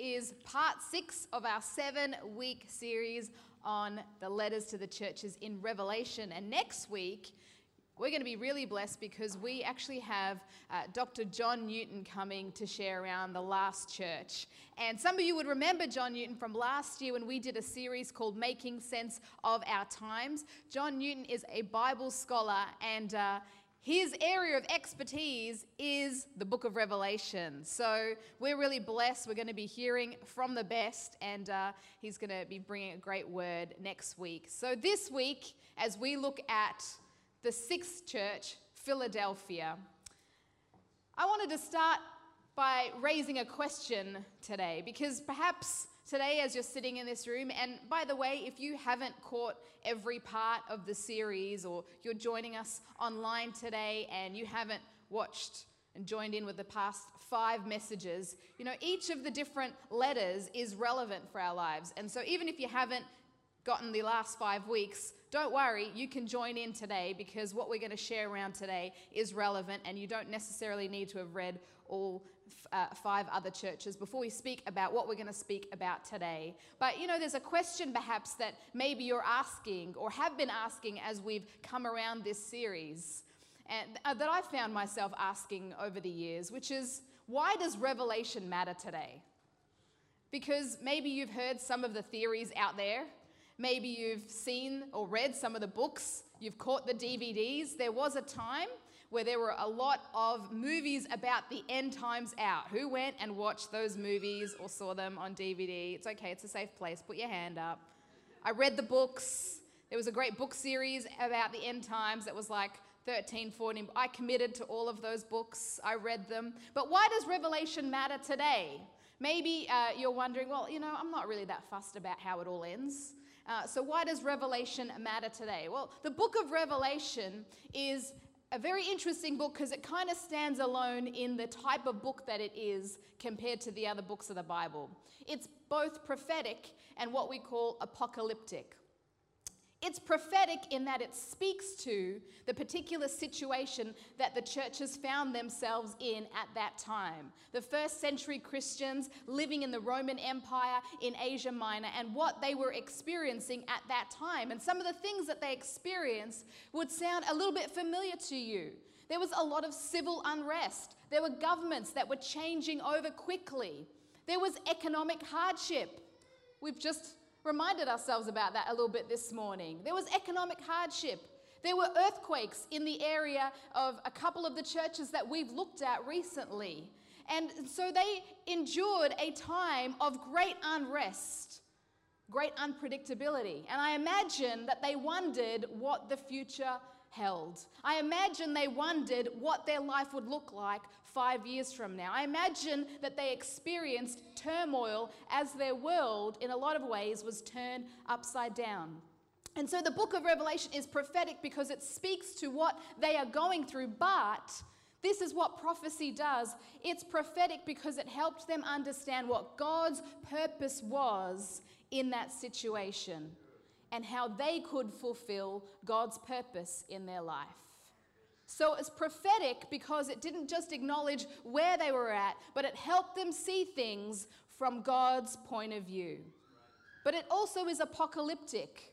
is part six of our seven week series on the letters to the churches in Revelation. And next week, we're going to be really blessed because we actually have uh, Dr. John Newton coming to share around the last church. And some of you would remember John Newton from last year when we did a series called Making Sense of Our Times. John Newton is a Bible scholar and uh, his area of expertise is the book of Revelation. So we're really blessed. We're going to be hearing from the best, and uh, he's going to be bringing a great word next week. So this week, as we look at the sixth church, Philadelphia, I wanted to start by raising a question today because perhaps today as you're sitting in this room. And by the way, if you haven't caught every part of the series or you're joining us online today and you haven't watched and joined in with the past five messages, you know, each of the different letters is relevant for our lives. And so even if you haven't gotten the last five weeks, don't worry, you can join in today because what we're going to share around today is relevant and you don't necessarily need to have read all uh, five other churches before we speak about what we're going to speak about today. But you know, there's a question perhaps that maybe you're asking or have been asking as we've come around this series, and uh, that I've found myself asking over the years, which is why does Revelation matter today? Because maybe you've heard some of the theories out there. Maybe you've seen or read some of the books. You've caught the DVDs. There was a time where there were a lot of movies about the end times out. Who went and watched those movies or saw them on DVD? It's okay, it's a safe place. Put your hand up. I read the books. There was a great book series about the end times that was like 13, 14. I committed to all of those books. I read them. But why does Revelation matter today? Maybe uh, you're wondering, well, you know, I'm not really that fussed about how it all ends. Uh, so, why does Revelation matter today? Well, the book of Revelation is a very interesting book because it kind of stands alone in the type of book that it is compared to the other books of the Bible. It's both prophetic and what we call apocalyptic. It's prophetic in that it speaks to the particular situation that the churches found themselves in at that time. The first century Christians living in the Roman Empire in Asia Minor and what they were experiencing at that time. And some of the things that they experienced would sound a little bit familiar to you. There was a lot of civil unrest, there were governments that were changing over quickly, there was economic hardship. We've just reminded ourselves about that a little bit this morning. There was economic hardship. There were earthquakes in the area of a couple of the churches that we've looked at recently. And so they endured a time of great unrest, great unpredictability. And I imagine that they wondered what the future held. I imagine they wondered what their life would look like five years from now. I imagine that they experienced turmoil as their world, in a lot of ways, was turned upside down. And so the book of Revelation is prophetic because it speaks to what they are going through, but this is what prophecy does. It's prophetic because it helped them understand what God's purpose was in that situation and how they could fulfill God's purpose in their life. So it's prophetic because it didn't just acknowledge where they were at, but it helped them see things from God's point of view. But it also is apocalyptic.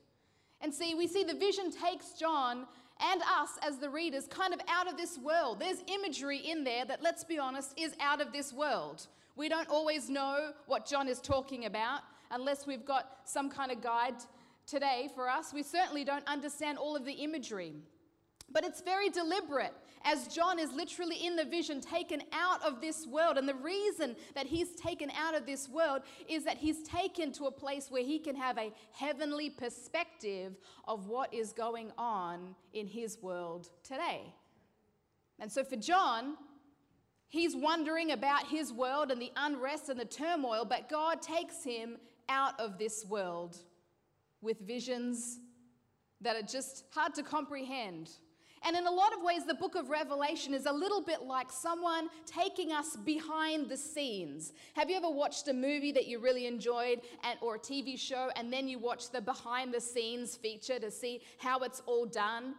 And see, we see the vision takes John and us as the readers kind of out of this world. There's imagery in there that, let's be honest, is out of this world. We don't always know what John is talking about unless we've got some kind of guide today for us, we certainly don't understand all of the imagery. But it's very deliberate as John is literally in the vision taken out of this world. And the reason that he's taken out of this world is that he's taken to a place where he can have a heavenly perspective of what is going on in his world today. And so for John, he's wondering about his world and the unrest and the turmoil, but God takes him out of this world with visions that are just hard to comprehend. And in a lot of ways, the book of Revelation is a little bit like someone taking us behind the scenes. Have you ever watched a movie that you really enjoyed and, or a TV show, and then you watch the behind the scenes feature to see how it's all done?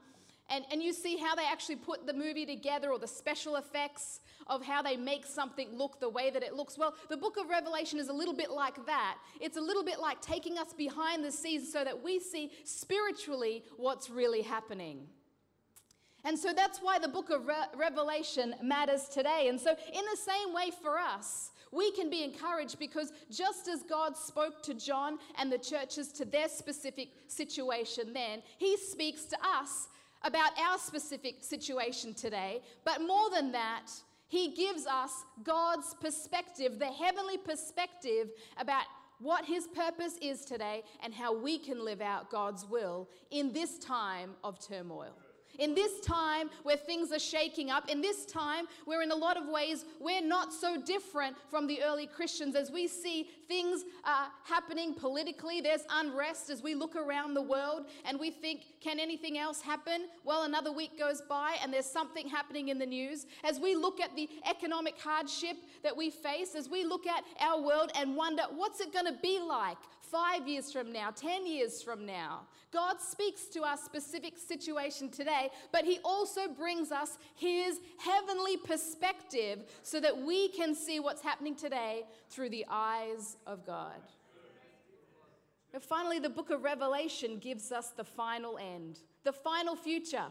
And, and you see how they actually put the movie together or the special effects of how they make something look the way that it looks. Well, the book of Revelation is a little bit like that. It's a little bit like taking us behind the scenes so that we see spiritually what's really happening. And so that's why the book of Re- Revelation matters today. And so, in the same way for us, we can be encouraged because just as God spoke to John and the churches to their specific situation then, he speaks to us about our specific situation today. But more than that, he gives us God's perspective, the heavenly perspective about what his purpose is today and how we can live out God's will in this time of turmoil. In this time where things are shaking up, in this time where, in a lot of ways, we're not so different from the early Christians as we see things uh, happening politically, there's unrest as we look around the world and we think, can anything else happen? Well, another week goes by and there's something happening in the news. As we look at the economic hardship that we face, as we look at our world and wonder, what's it going to be like five years from now, 10 years from now? God speaks to our specific situation today, but He also brings us His heavenly perspective so that we can see what's happening today through the eyes of God. And finally, the book of Revelation gives us the final end, the final future.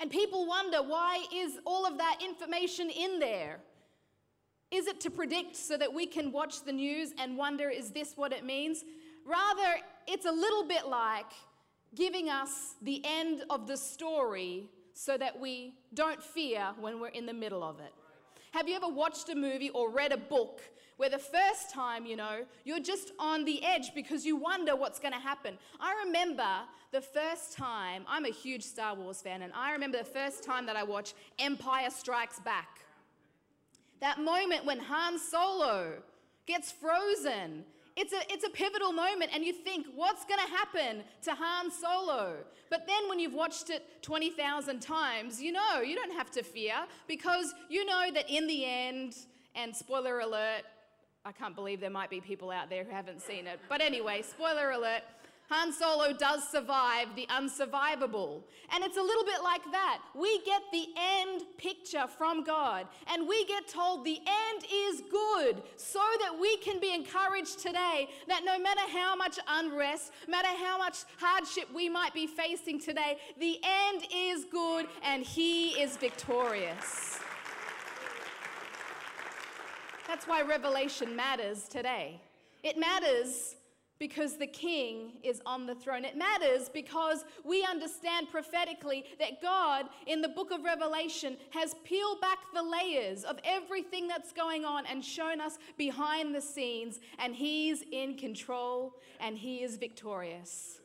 And people wonder why is all of that information in there? Is it to predict so that we can watch the news and wonder, is this what it means? Rather, it's a little bit like giving us the end of the story so that we don't fear when we're in the middle of it. Have you ever watched a movie or read a book where the first time, you know, you're just on the edge because you wonder what's going to happen? I remember the first time, I'm a huge Star Wars fan, and I remember the first time that I watched Empire Strikes Back. That moment when Han Solo gets frozen it's a, it's a pivotal moment, and you think, what's going to happen to Han Solo? But then when you've watched it 20,000 times, you know, you don't have to fear because you know that in the end, and spoiler alert, I can't believe there might be people out there who haven't seen it. But anyway, spoiler alert, Han Solo does survive the unsurvivable. And it's a little bit like that. We get the end picture from God, and we get told the end is good so that we can be encouraged today that no matter how much unrest, no matter how much hardship we might be facing today, the end is good and He is victorious. That's why Revelation matters today. It matters because the king is on the throne. It matters because we understand prophetically that God in the book of Revelation has peeled back the layers of everything that's going on and shown us behind the scenes, and he's in control and he is victorious.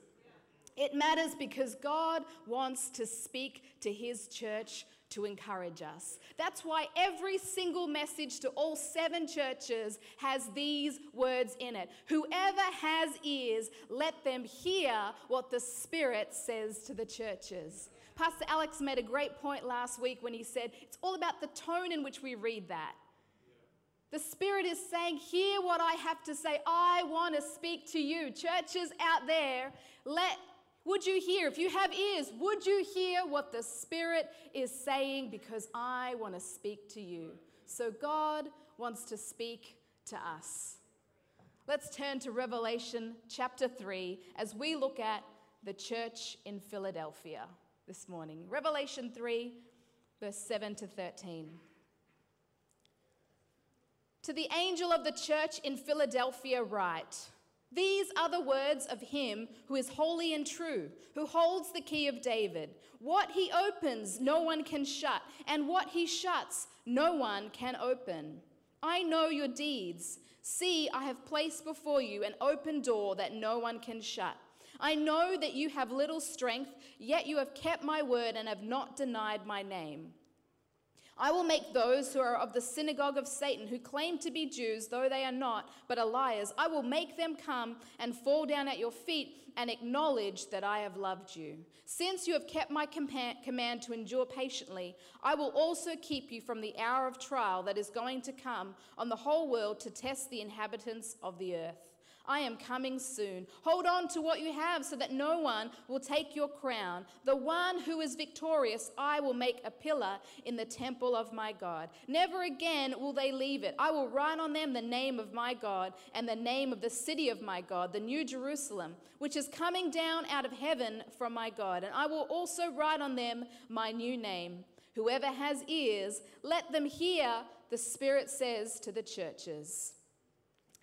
It matters because God wants to speak to his church to encourage us. That's why every single message to all seven churches has these words in it Whoever has ears, let them hear what the Spirit says to the churches. Pastor Alex made a great point last week when he said it's all about the tone in which we read that. The Spirit is saying, Hear what I have to say. I want to speak to you. Churches out there, let would you hear, if you have ears, would you hear what the Spirit is saying? Because I want to speak to you. So God wants to speak to us. Let's turn to Revelation chapter 3 as we look at the church in Philadelphia this morning. Revelation 3, verse 7 to 13. To the angel of the church in Philadelphia, write, these are the words of him who is holy and true, who holds the key of David. What he opens, no one can shut, and what he shuts, no one can open. I know your deeds. See, I have placed before you an open door that no one can shut. I know that you have little strength, yet you have kept my word and have not denied my name. I will make those who are of the synagogue of Satan, who claim to be Jews, though they are not, but are liars, I will make them come and fall down at your feet and acknowledge that I have loved you. Since you have kept my command to endure patiently, I will also keep you from the hour of trial that is going to come on the whole world to test the inhabitants of the earth. I am coming soon. Hold on to what you have so that no one will take your crown. The one who is victorious, I will make a pillar in the temple of my God. Never again will they leave it. I will write on them the name of my God and the name of the city of my God, the new Jerusalem, which is coming down out of heaven from my God. And I will also write on them my new name. Whoever has ears, let them hear, the Spirit says to the churches.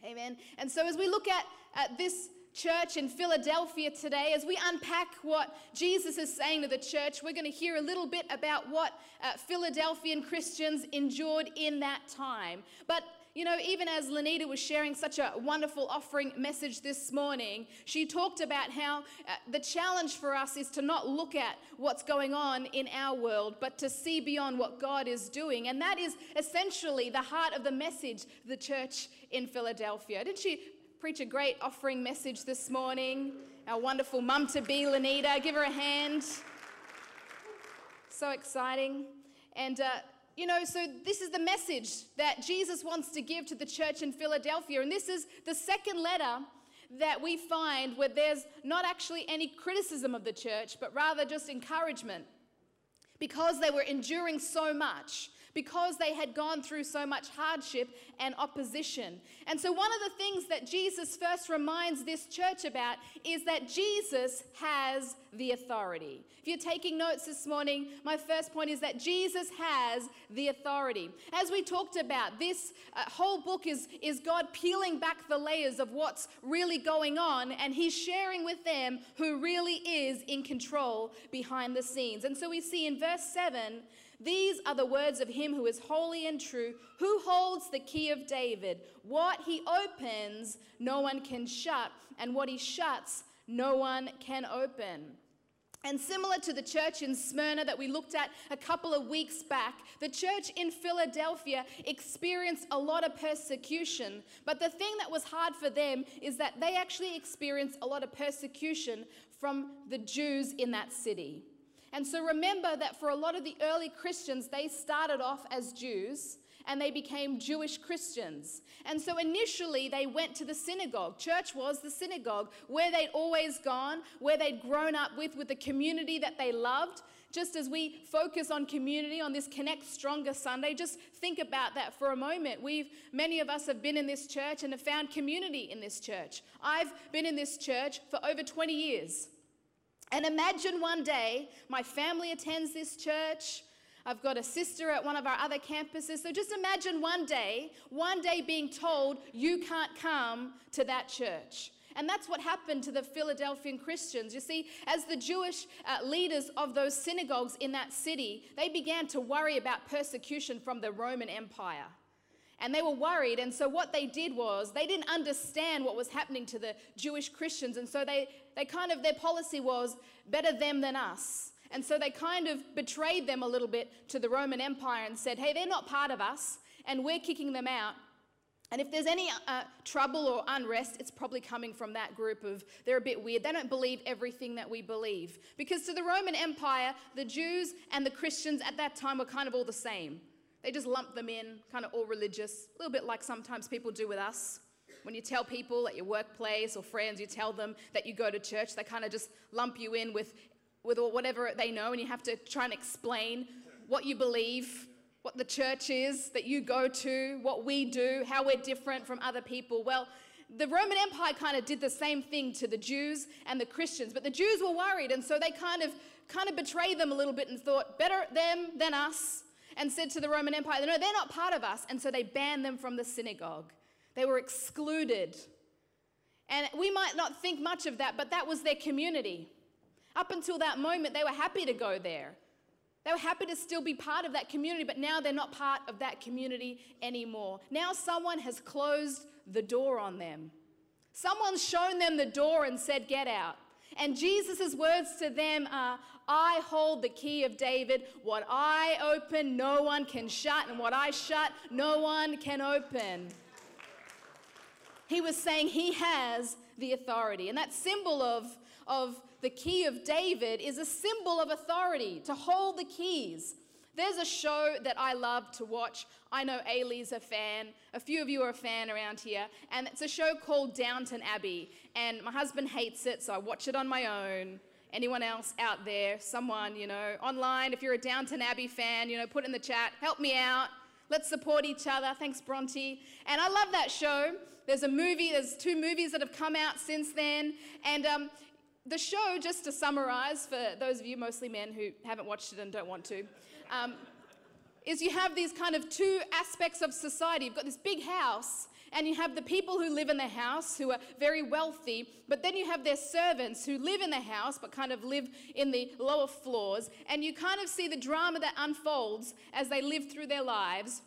Amen. And so as we look at, at this church in Philadelphia today, as we unpack what Jesus is saying to the church, we're going to hear a little bit about what uh, Philadelphian Christians endured in that time. But you know, even as Lanita was sharing such a wonderful offering message this morning, she talked about how uh, the challenge for us is to not look at what's going on in our world, but to see beyond what God is doing. And that is essentially the heart of the message the church in Philadelphia. Didn't she preach a great offering message this morning? Our wonderful mum to be, Lanita. Give her a hand. So exciting. And, uh, you know, so this is the message that Jesus wants to give to the church in Philadelphia. And this is the second letter that we find where there's not actually any criticism of the church, but rather just encouragement because they were enduring so much because they had gone through so much hardship and opposition. And so, one of the things that Jesus first reminds this church about is that Jesus has the authority. If you're taking notes this morning, my first point is that Jesus has the authority. As we talked about, this uh, whole book is, is God peeling back the layers of what's really going on, and He's sharing with them who really is in control behind the scenes. And so we see in verse 7 these are the words of him who is holy and true, who holds the key of David. What he opens, no one can shut, and what he shuts, no one can open. And similar to the church in Smyrna that we looked at a couple of weeks back, the church in Philadelphia experienced a lot of persecution. But the thing that was hard for them is that they actually experienced a lot of persecution from the Jews in that city. And so remember that for a lot of the early Christians, they started off as Jews and they became Jewish Christians. And so initially they went to the synagogue. Church was the synagogue where they'd always gone, where they'd grown up with, with the community that they loved. Just as we focus on community on this Connect Stronger Sunday, just think about that for a moment. We've many of us have been in this church and have found community in this church. I've been in this church for over 20 years. And imagine one day my family attends this church. I've got a sister at one of our other campuses. So just imagine one day, one day being told you can't come to that church. And that's what happened to the Philadelphian Christians. You see, as the Jewish uh, leaders of those synagogues in that city, they began to worry about persecution from the Roman Empire and they were worried. And so, what they did was they didn't understand what was happening to the Jewish Christians. And so, they, they kind of, their policy was better them than us. And so, they kind of betrayed them a little bit to the Roman Empire and said, hey, they're not part of us, and we're kicking them out. And if there's any uh, trouble or unrest, it's probably coming from that group of, they're a bit weird. They don't believe everything that we believe. Because to the Roman Empire, the Jews and the Christians at that time were kind of all the same. They just lumped them in, kind of all religious, a little bit like sometimes people do with us. When you tell people at your workplace or friends, you tell them that you go to church, they kind of just lump you in with, with whatever they know, and you have to try and explain what you believe, what the church is that you go to, what we do, how we're different from other people. Well, the Roman Empire kind of did the same thing to the Jews and the Christians, but the Jews were worried, and so they kind of kind of betrayed them a little bit and thought, better them than us and said to the Roman Empire, No, they're not part of us. And so they banned them from the synagogue. They were excluded. And we might not think much of that, but that was their community. Up until that moment, they were happy to go there. They were happy to still be part of that community, but now they're not part of that community anymore. Now someone has closed the door on them. Someone's shown them the door and said, Get out. And Jesus' words to them are, I hold the key of David. What I open, no one can shut, and what I shut, no one can open. He was saying he has the authority. And that symbol of, of the key of David is a symbol of authority, to hold the keys. There's a show that I love to watch. I know Ailey's a fan. A few of you are a fan around here. And it's a show called Downton Abbey. And my husband hates it, so I watch it on my own. Anyone else out there, someone, you know, online, if you're a Downton Abbey fan, you know, put in the chat, help me out. Let's support each other. Thanks, Bronte. And I love that show. There's a movie, there's two movies that have come out since then. And um, the show, just to summarize for those of you, mostly men, who haven't watched it and don't want to, um, is you have these kind of two aspects of society. You've got this big house, and you have the people who live in the house who are very wealthy, but then you have their servants who live in the house but kind of live in the lower floors, and you kind of see the drama that unfolds as they live through their lives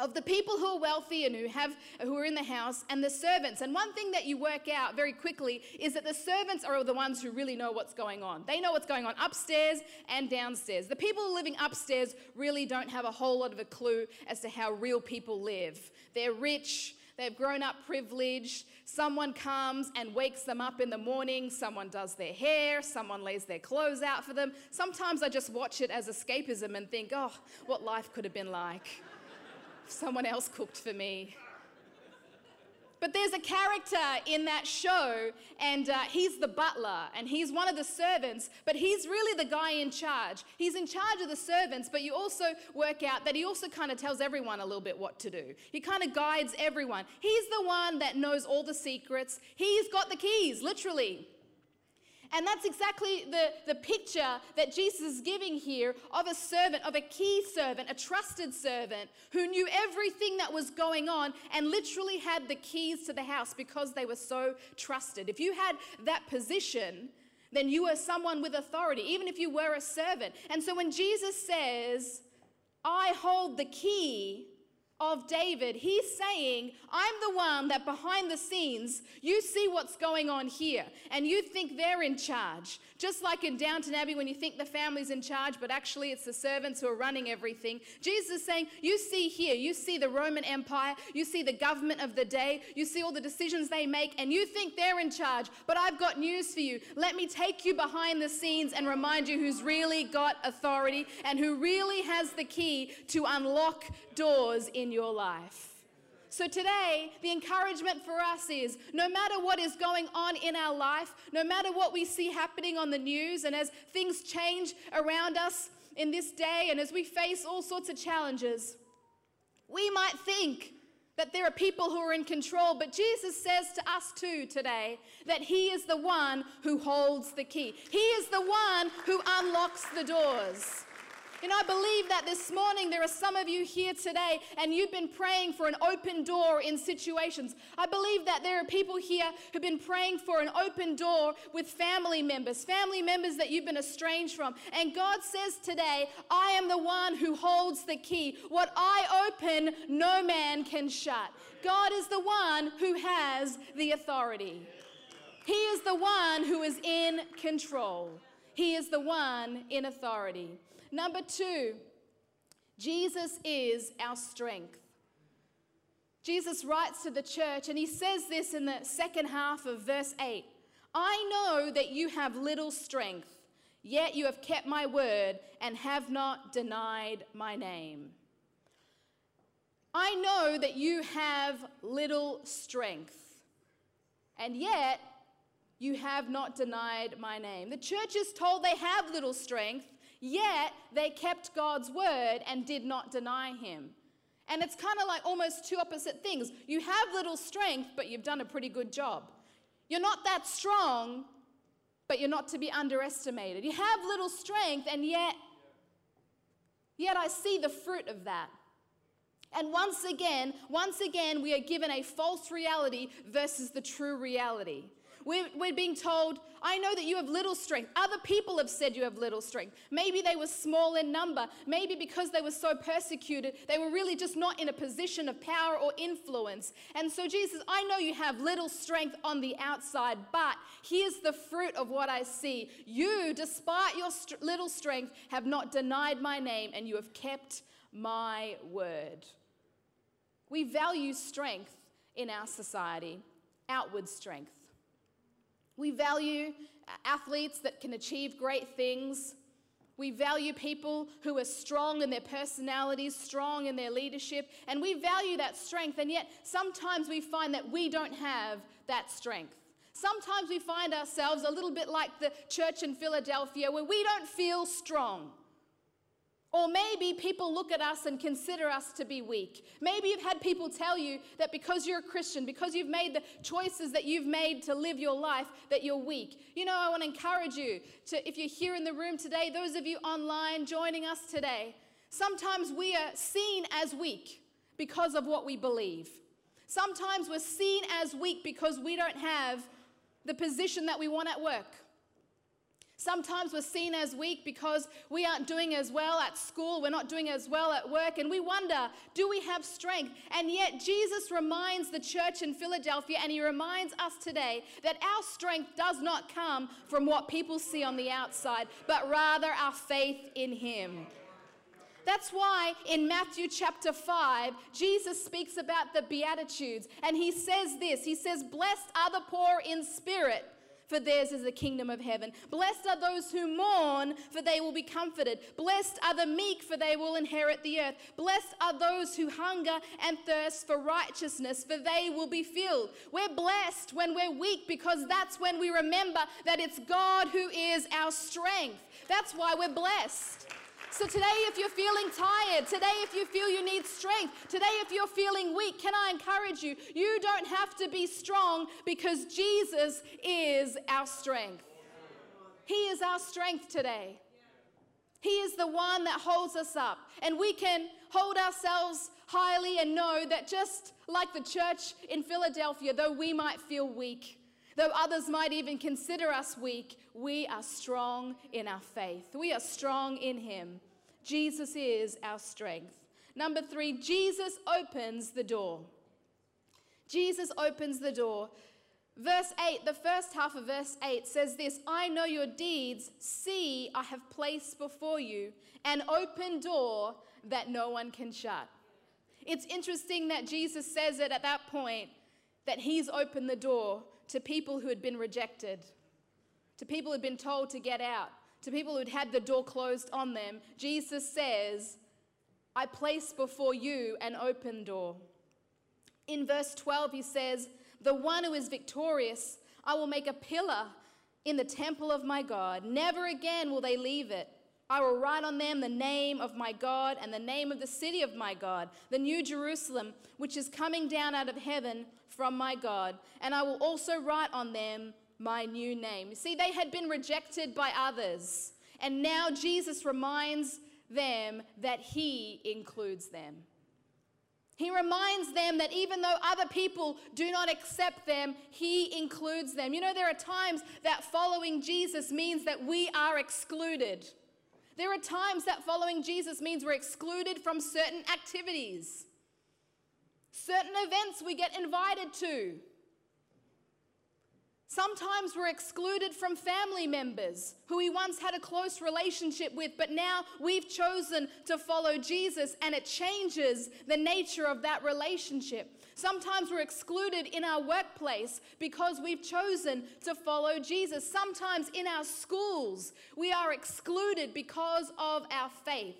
of the people who are wealthy and who have who are in the house and the servants and one thing that you work out very quickly is that the servants are the ones who really know what's going on they know what's going on upstairs and downstairs the people living upstairs really don't have a whole lot of a clue as to how real people live they're rich They've grown up privileged. Someone comes and wakes them up in the morning. Someone does their hair. Someone lays their clothes out for them. Sometimes I just watch it as escapism and think, oh, what life could have been like someone else cooked for me. But there's a character in that show, and uh, he's the butler, and he's one of the servants, but he's really the guy in charge. He's in charge of the servants, but you also work out that he also kind of tells everyone a little bit what to do. He kind of guides everyone. He's the one that knows all the secrets, he's got the keys, literally. And that's exactly the, the picture that Jesus is giving here of a servant, of a key servant, a trusted servant who knew everything that was going on and literally had the keys to the house because they were so trusted. If you had that position, then you were someone with authority, even if you were a servant. And so when Jesus says, I hold the key of David, he's saying, I'm the one that behind the scenes, you see what's going on here, and you think they're in charge. Just like in Downton Abbey, when you think the family's in charge, but actually it's the servants who are running everything. Jesus is saying, You see here, you see the Roman Empire, you see the government of the day, you see all the decisions they make, and you think they're in charge. But I've got news for you. Let me take you behind the scenes and remind you who's really got authority and who really has the key to unlock doors in your life. So, today, the encouragement for us is no matter what is going on in our life, no matter what we see happening on the news, and as things change around us in this day, and as we face all sorts of challenges, we might think that there are people who are in control, but Jesus says to us too today that He is the one who holds the key. He is the one who unlocks the doors. And I believe that this morning there are some of you here today and you've been praying for an open door in situations. I believe that there are people here who've been praying for an open door with family members, family members that you've been estranged from. And God says today, I am the one who holds the key. What I open, no man can shut. God is the one who has the authority. He is the one who is in control. He is the one in authority. Number two, Jesus is our strength. Jesus writes to the church, and he says this in the second half of verse 8 I know that you have little strength, yet you have kept my word and have not denied my name. I know that you have little strength, and yet you have not denied my name. The church is told they have little strength, Yet they kept God's word and did not deny him. And it's kind of like almost two opposite things. You have little strength, but you've done a pretty good job. You're not that strong, but you're not to be underestimated. You have little strength, and yet, yet I see the fruit of that. And once again, once again, we are given a false reality versus the true reality. We're, we're being told, I know that you have little strength. Other people have said you have little strength. Maybe they were small in number. Maybe because they were so persecuted, they were really just not in a position of power or influence. And so Jesus, I know you have little strength on the outside, but here's the fruit of what I see. You, despite your st- little strength, have not denied my name and you have kept my word. We value strength in our society, outward strength. We value athletes that can achieve great things. We value people who are strong in their personalities, strong in their leadership, and we value that strength. And yet, sometimes we find that we don't have that strength. Sometimes we find ourselves a little bit like the church in Philadelphia where we don't feel strong. Or maybe people look at us and consider us to be weak. Maybe you've had people tell you that because you're a Christian, because you've made the choices that you've made to live your life, that you're weak. You know, I want to encourage you to, if you're here in the room today, those of you online joining us today, sometimes we are seen as weak because of what we believe. Sometimes we're seen as weak because we don't have the position that we want at work. Sometimes we're seen as weak because we aren't doing as well at school, we're not doing as well at work, and we wonder, do we have strength? And yet, Jesus reminds the church in Philadelphia, and he reminds us today that our strength does not come from what people see on the outside, but rather our faith in him. That's why in Matthew chapter 5, Jesus speaks about the Beatitudes, and he says this He says, Blessed are the poor in spirit for theirs is the kingdom of heaven. Blessed are those who mourn, for they will be comforted. Blessed are the meek, for they will inherit the earth. Blessed are those who hunger and thirst for righteousness, for they will be filled. We're blessed when we're weak because that's when we remember that it's God who is our strength. That's why we're blessed. So today, if you're feeling tired, today, if you feel you need strength, today, if you're feeling weak, can I encourage you? You don't have to be strong because Jesus is our strength. He is our strength today. He is the one that holds us up. And we can hold ourselves highly and know that just like the church in Philadelphia, though we might feel weak, Though others might even consider us weak, we are strong in our faith. We are strong in Him. Jesus is our strength. Number three, Jesus opens the door. Jesus opens the door. Verse 8, the first half of verse 8 says this I know your deeds. See, I have placed before you an open door that no one can shut. It's interesting that Jesus says it at that point that he's opened the door to people who had been rejected, to people who had been told to get out, to people who had had the door closed on them. Jesus says, I place before you an open door. In verse 12, he says, The one who is victorious, I will make a pillar in the temple of my God. Never again will they leave it. I will write on them the name of my God and the name of the city of my God, the new Jerusalem, which is coming down out of heaven from my God, and I will also write on them my new name. See, they had been rejected by others, and now Jesus reminds them that He includes them. He reminds them that even though other people do not accept them, He includes them. You know, there are times that following Jesus means that we are excluded. There are times that following Jesus means we're excluded from certain activities certain events we get invited to. Sometimes we're excluded from family members who we once had a close relationship with, but now we've chosen to follow Jesus and it changes the nature of that relationship. Sometimes we're excluded in our workplace because we've chosen to follow Jesus. Sometimes in our schools, we are excluded because of our faith.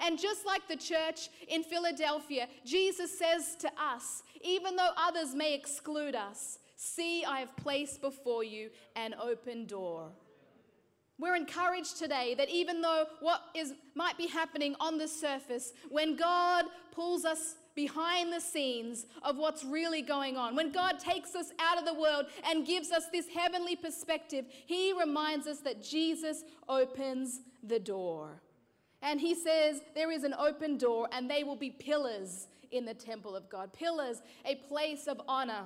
And just like the church in Philadelphia, Jesus says to us, even though others may exclude us, see, I have placed before you an open door. We're encouraged today that even though what is, might be happening on the surface, when God pulls us behind the scenes of what's really going on, when God takes us out of the world and gives us this heavenly perspective, He reminds us that Jesus opens the door. And he says, There is an open door, and they will be pillars in the temple of God. Pillars, a place of honor.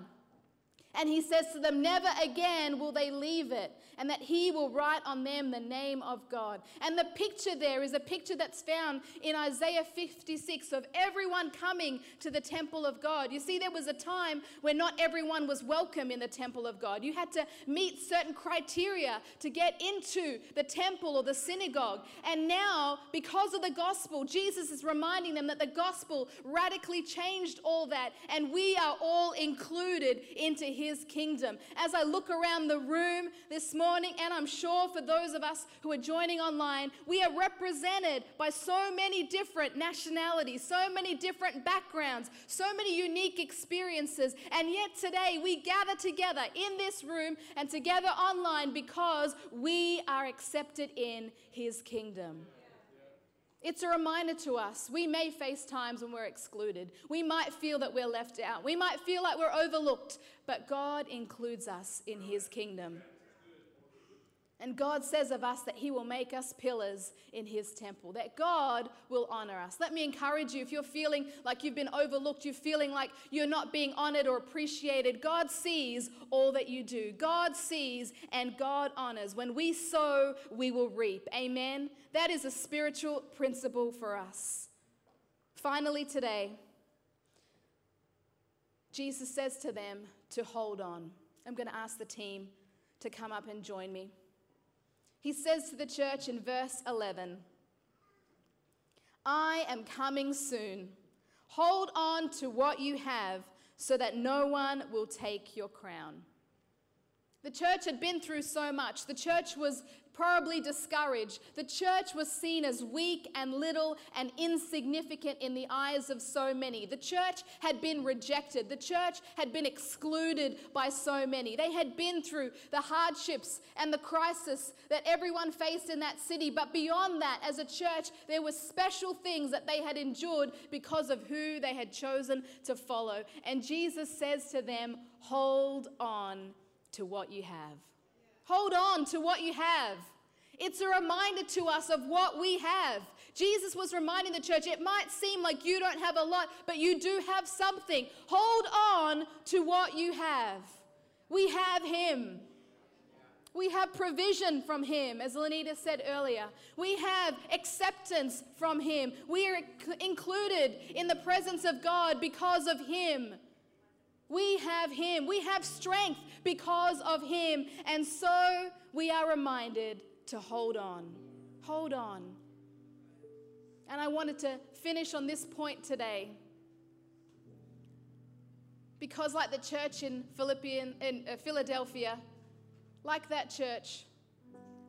And he says to them, Never again will they leave it, and that he will write on them the name of God. And the picture there is a picture that's found in Isaiah 56 of everyone coming to the temple of God. You see, there was a time when not everyone was welcome in the temple of God. You had to meet certain criteria to get into the temple or the synagogue. And now, because of the gospel, Jesus is reminding them that the gospel radically changed all that, and we are all included into his kingdom. As I look around the room this morning, and I'm sure for those of us who are joining online, we are represented by so many different nationalities, so many different backgrounds, so many unique experiences. And yet today we gather together in this room and together online because we are accepted in his kingdom. It's a reminder to us. We may face times when we're excluded. We might feel that we're left out. We might feel like we're overlooked, but God includes us in His kingdom. And God says of us that He will make us pillars in His temple, that God will honor us. Let me encourage you if you're feeling like you've been overlooked, you're feeling like you're not being honored or appreciated, God sees all that you do. God sees and God honors. When we sow, we will reap. Amen. That is a spiritual principle for us. Finally, today, Jesus says to them to hold on. I'm going to ask the team to come up and join me. He says to the church in verse 11, I am coming soon. Hold on to what you have so that no one will take your crown. The church had been through so much. The church was probably discouraged. The church was seen as weak and little and insignificant in the eyes of so many. The church had been rejected. The church had been excluded by so many. They had been through the hardships and the crisis that everyone faced in that city. But beyond that, as a church, there were special things that they had endured because of who they had chosen to follow. And Jesus says to them, Hold on to what you have. Hold on to what you have. It's a reminder to us of what we have. Jesus was reminding the church it might seem like you don't have a lot, but you do have something. Hold on to what you have. We have Him. We have provision from Him, as Lenita said earlier. We have acceptance from Him. We are included in the presence of God because of Him. We have Him. We have strength because of Him. And so we are reminded to hold on. Hold on. And I wanted to finish on this point today. Because, like the church in, Philippian, in uh, Philadelphia, like that church,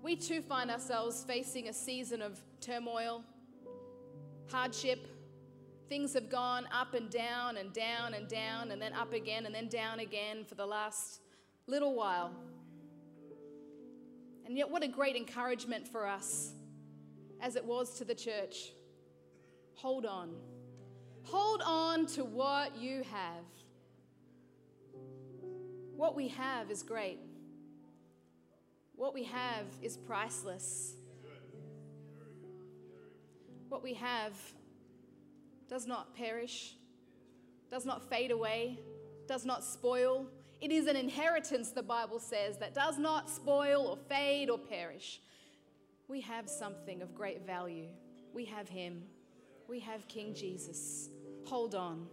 we too find ourselves facing a season of turmoil, hardship, Things have gone up and down and down and down and then up again and then down again for the last little while. And yet, what a great encouragement for us, as it was to the church. Hold on. Hold on to what you have. What we have is great. What we have is priceless. What we have does not perish, does not fade away, does not spoil. It is an inheritance, the Bible says, that does not spoil or fade or perish. We have something of great value. We have Him. We have King Jesus. Hold on.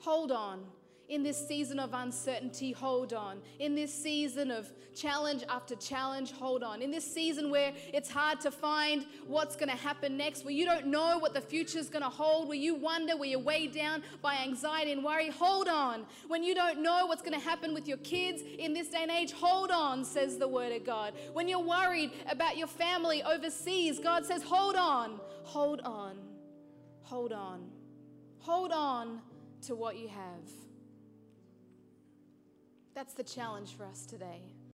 Hold on in this season of uncertainty, hold on. In this season of challenge after challenge, hold on. In this season where it's hard to find what's going to happen next, where you don't know what the future is going to hold, where you wonder, where you're weighed down by anxiety and worry, hold on. When you don't know what's going to happen with your kids in this day and age, hold on, says the Word of God. When you're worried about your family overseas, God says, hold on, hold on, hold on, hold on to what you have. That's the challenge for us today.